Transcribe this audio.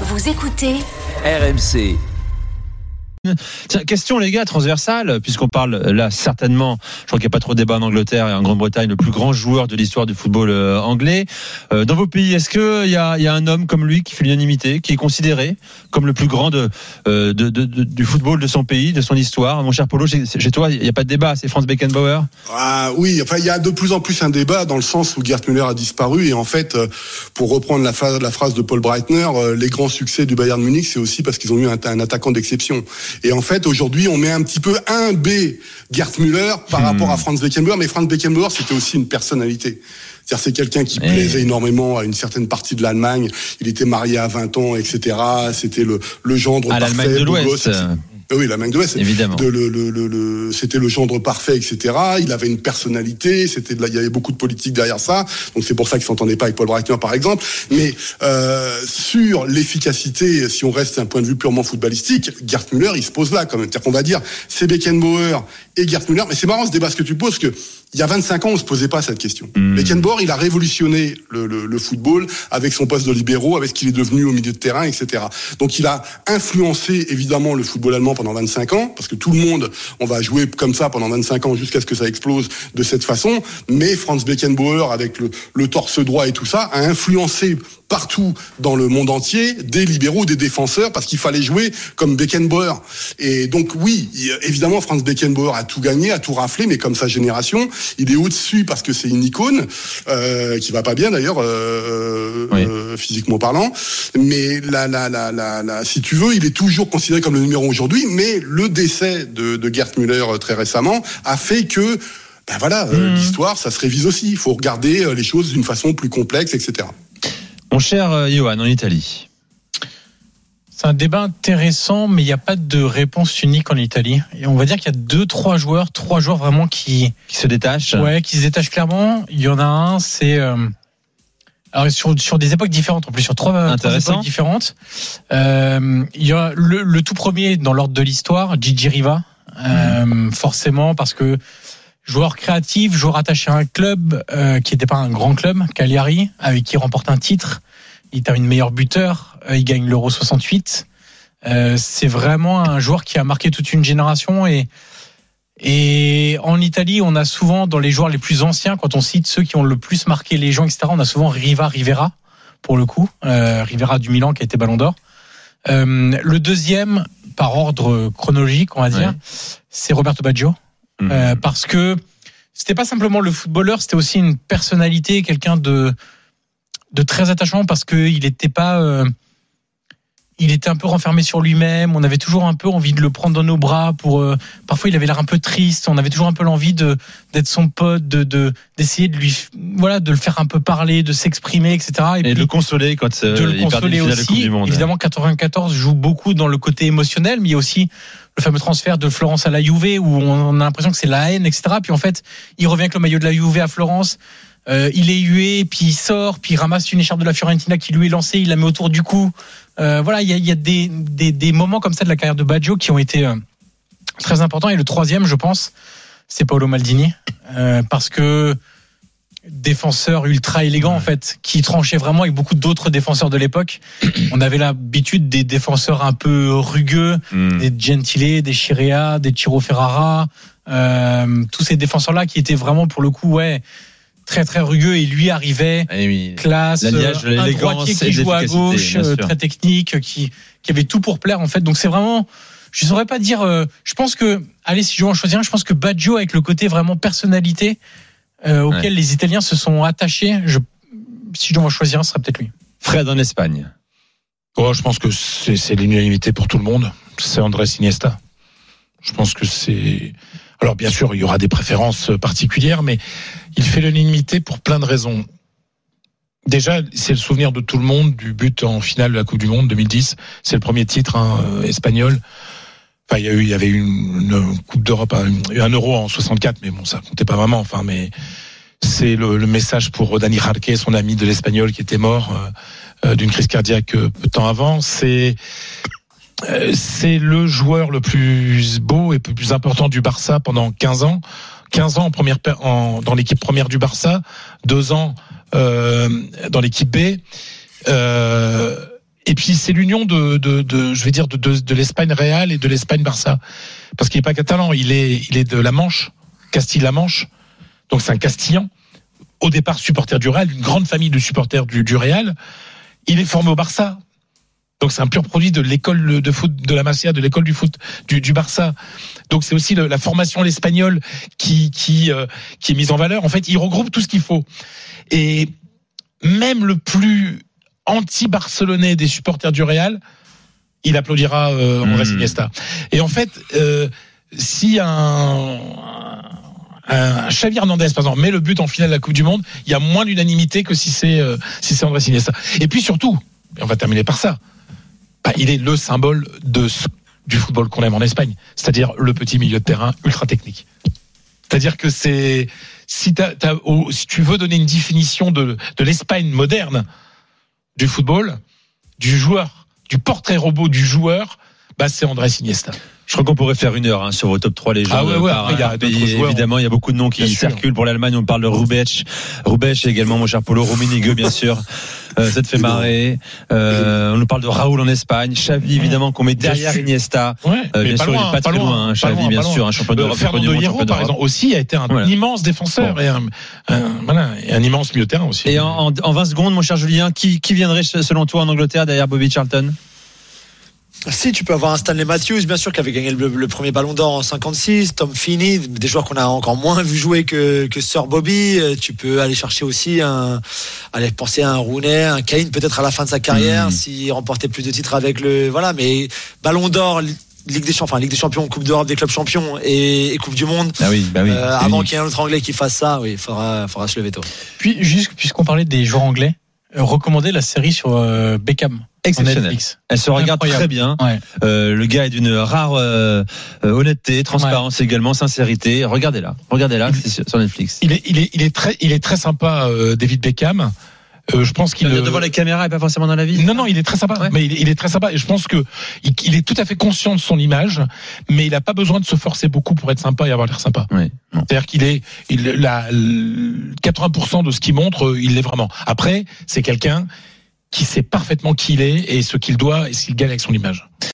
Vous écoutez RMC. Question les gars, transversale, puisqu'on parle là certainement, je crois qu'il n'y a pas trop de débat en Angleterre et en Grande-Bretagne, le plus grand joueur de l'histoire du football euh, anglais. Euh, dans vos pays, est-ce qu'il y a, y a un homme comme lui qui fait l'unanimité, qui est considéré comme le plus grand euh, du football de son pays, de son histoire? Mon cher Polo, chez, toi, il n'y a pas de débat, c'est Franz Beckenbauer Ah oui, enfin il y a de plus en plus un débat dans le sens où Gerd Müller a disparu et en fait, euh, pour reprendre la phrase, de Paul Breitner, euh, les grands succès du Bayern Munich, c'est aussi parce qu'ils ont eu un attaquant d'exception. Et en fait, aujourd'hui, on met un petit peu un B Gerd Müller par rapport à Franz Beckenbauer, mais Franz Beckenbauer, c'était aussi une personnalité. C'est-à-dire c'est quelqu'un qui Eh. plaisait énormément à une certaine partie de l'Allemagne. Il était marié à 20 ans, etc. C'était le, le gendre à parfait. de l'Ouest. Ah Oui, de l'Ouest. Évidemment. De le, le, c'était le gendre parfait, etc. Il avait une personnalité. C'était, la- il y avait beaucoup de politique derrière ça. Donc c'est pour ça qu'il s'entendait pas avec Paul Breitner, par exemple. Mais euh, sur l'efficacité, si on reste d'un point de vue purement footballistique, Gerd Müller, il se pose là quand même. C'est-à-dire qu'on va dire, c'est Beckenbauer et Gerd Müller. Mais c'est marrant ce débat ce que tu poses, que il y a 25 ans, on se posait pas cette question. Beckenbauer, il a révolutionné le, le, le football avec son poste de libéraux, avec ce qu'il est devenu au milieu de terrain, etc. Donc il a influencé évidemment le football allemand pendant 25 ans, parce que tout le monde, on va jouer comme ça pendant 25 ans jusqu'à ce que ça explose de cette façon. Mais Franz Beckenbauer, avec le, le torse droit et tout ça, a influencé partout dans le monde entier des libéraux, des défenseurs, parce qu'il fallait jouer comme Beckenbauer. Et donc oui, évidemment, Franz Beckenbauer a tout gagné, a tout raflé, mais comme sa génération, il est au-dessus parce que c'est une icône euh, qui va pas bien d'ailleurs euh, Oui. euh, physiquement parlant. Mais la, la- si tu veux, il est toujours considéré comme le numéro un Mais le décès de, de Gerd Müller euh, très récemment a fait que ben voilà, euh, l'histoire, ça se révise aussi. Il faut regarder euh, les choses d'une façon plus complexe, etc. Mon cher Johan, en Italie. C'est un débat intéressant, mais il n'y a pas de réponse unique en Italie. Et on va dire qu'il y a deux, trois joueurs, trois joueurs vraiment qui, Qui se détache ouais, qui se détachent clairement. Il y en a un, c'est euh, alors sur, sur des époques différentes, en plus sur trois, époques différentes. Euh, il y a le, le tout premier dans l'ordre de l'histoire, Gigi Riva, euh, forcément parce que joueur créatif, joueur attaché à un club euh, qui n'était pas un grand club, Cagliari, avec qui il remporte un titre. Il termine meilleur buteur, euh, il gagne l'Euro 68. Euh, c'est vraiment un joueur qui a marqué toute une génération et et en Italie, on a souvent dans les joueurs les plus anciens, quand on cite ceux qui ont le plus marqué les gens, etc. On a souvent Riva, Rivera pour le coup, euh, Rivera du Milan qui a été Ballon d'Or. Euh, le deuxième, par ordre chronologique, on va dire, Ouais. c'est Roberto Baggio. Mhm. Euh, parce que c'était pas simplement le footballeur, c'était aussi une personnalité, quelqu'un de de très attachant parce que il était pas euh, il était un peu renfermé sur lui-même. On avait toujours un peu envie de le prendre dans nos bras. Pour euh, parfois, il avait l'air un peu triste. On avait toujours un peu l'envie de d'être son pote, de de d'essayer de lui voilà de le faire un peu parler, de s'exprimer, etc. Et de le consoler quand euh, de le il consoler aussi. du Monde. Évidemment, 94 joue beaucoup dans le côté émotionnel, mais il y a aussi le fameux transfert de Florence à la Juve où on a l'impression que c'est la haine, etc. Puis en fait, il revient avec le maillot de la Juve à Florence. Euh, il est hué, puis il sort, puis il ramasse une écharpe de la Fiorentina qui lui est lancée, il la met autour du cou. Euh, voilà, il y a, il y a des, des, des moments comme ça de la carrière de Baggio qui ont été euh, très importants. Et le troisième, je pense, c'est Paolo Maldini, euh, parce que défenseur ultra élégant en fait, qui tranchait vraiment avec beaucoup d'autres défenseurs de l'époque. On avait l'habitude des défenseurs un peu rugueux, Mhm. des Gentile, des Chirea, des Chiro Ferrara, euh, tous ces défenseurs-là qui étaient vraiment pour le coup ouais très très rugueux et lui arrivait oui. classe, euh, un droitier qui joue à gauche, euh, très technique, qui qui avait tout pour plaire en fait. Donc c'est vraiment, je saurais pas dire. euh, je pense que, allez, si je dois en choisir un, je pense que Baggio avec le côté vraiment personnalité euh, auquel Ouais. les Italiens se sont attachés. Je, si je dois en choisir un, ce serait peut-être lui. Fred en Espagne. Oh, je pense que c'est c'est l'unanimité pour tout le monde. C'est Andrés Iniesta. Je pense que c'est. Alors bien sûr, il y aura des préférences particulières, mais il fait l'unanimité pour plein de raisons. Déjà, c'est le souvenir de tout le monde du but en finale de la Coupe du Monde 2010. C'est le premier titre hein, euh, espagnol. Enfin, il y avait eu une, Coupe d'Europe, un, un Euro en 64, mais bon, ça comptait pas vraiment. Enfin, mais c'est le, message pour Dani Jarque, son ami de l'espagnol qui était mort euh, euh, d'une crise cardiaque euh, peu de temps avant. C'est euh, c'est le joueur le plus beau et le plus important du Barça pendant 15 ans. 15 ans en première en, dans l'équipe première du Barça, deux ans euh, dans l'équipe B. Euh, Et puis c'est l'union de, de, je vais dire, de, de, l'Espagne Real et de l'Espagne Barça, parce qu'il est pas catalan, il est, il est de la Manche, Castille-La Manche, donc c'est un Castillan. Au départ supporter du Real, une grande famille de supporters du, du Real. Il est formé au Barça, donc c'est un pur produit de l'école de foot de la Masia, de l'école du foot du, du Barça. Donc c'est aussi le- la formation l'espagnol qui qui euh, qui est mise en valeur. En fait, il regroupe tout ce qu'il faut. Et même le plus anti-barcelonais des supporters du Real, il applaudira euh, Andrés Mhm. Iniesta. Et en fait, euh, si un un Xavi Hernandez, par exemple, met le but en finale de la Coupe du Monde, il y a moins d'unanimité que si c'est euh, si c'est Andrés Iniesta. Et puis surtout, et on va terminer par ça, bah, il est le symbole de ce- du football qu'on aime en Espagne, c'est-à-dire le petit milieu de terrain ultra technique. C'est-à-dire que c'est si, si tu veux donner une définition de, de l'Espagne moderne du football, du joueur, du portrait robot du joueur, bah c'est Andrés Iniesta. Je crois qu'on pourrait faire une heure hein, sur vos top 3 légendes. Ah ouais, ouais, par après, y a pays. joueurs. Évidemment, il y a beaucoup de noms qui circulent pour l'Allemagne. On parle de Rubech, Rubech et également mon cher Polo, Rummenigge bien sûr. Euh, ça te fait marrer. Euh, on nous parle de Raoul en Espagne, Xavi évidemment qu'on met derrière. Iniesta. Ouais, Euh, bien sûr, il est pas, très loin, hein, pas Xavi, loin, bien sûr, un champion Euh, d'Europe, Fernando monde, Hierro, par exemple, aussi a été un Voilà. immense défenseur Bon. et un, un- voilà, et un immense milieu de terrain aussi. Et en, en, en 20 secondes, mon cher Julien, qui, qui viendrait selon toi en Angleterre derrière Bobby Charlton? Si, tu peux avoir un Stanley Matthews, bien sûr, qui avait gagné le, le premier ballon d'or en 56, Tom Finney, des joueurs qu'on a encore moins vu jouer que, que Sir Bobby. Euh, Tu peux aller chercher aussi un, aller penser à un Rooney, un Kane, peut-être à la fin de sa carrière, Mm. s'il remportait plus de titres avec le, voilà, mais ballon d'or, Ligue des champions, enfin, Ligue des champions, Coupe d'Europe des clubs champions et, et Coupe du monde. Ah oui, bah oui. Euh, avant qu'il y ait un autre anglais qui fasse ça, oui, il faudra, faudra se lever tôt. Puis, juste, puisqu'on parlait des joueurs anglais, recommander la série sur euh, Beckham. En Exceptionnel. Netflix. Elle se regarde Incroyable. très bien. Ouais. Euh, le gars est d'une rare euh, euh, honnêteté, transparence également, sincérité. Regardez-là, c'est sur, Netflix. Il est, il est, il est très, il est très sympa, euh, David Beckham. Euh, je pense qu'il euh, devant la caméra et pas forcément dans la vie. Non, non, il est très sympa. Ouais. Mais il est, il est très sympa. Et je pense que il, est tout à fait conscient de son image, mais il n'a pas besoin de se forcer beaucoup pour être sympa et avoir l'air sympa. Oui. C'est-à-dire qu'il est, il, la, le 80% de ce qu'il montre, euh, il l'est vraiment. Après, c'est quelqu'un qui sait parfaitement qui il est et ce qu'il doit et ce qu'il gagne avec son image.